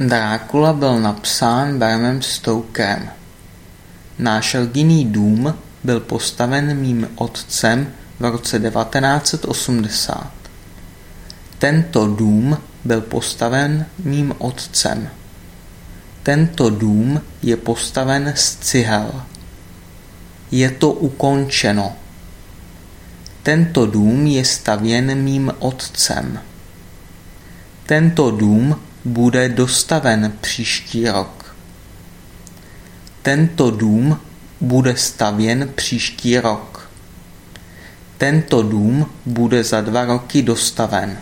Drákula byl napsán Bramem Stokerem. Náš rodinný dům byl postaven mým otcem v roce 1980. Tento dům byl postaven mým otcem. Tento dům je postaven z cihel. Je to ukončeno. Tento dům je stavěn mým otcem. Tento dům bude dostaven příští rok. Tento dům bude stavěn příští rok. Tento dům bude za dva roky dostaven.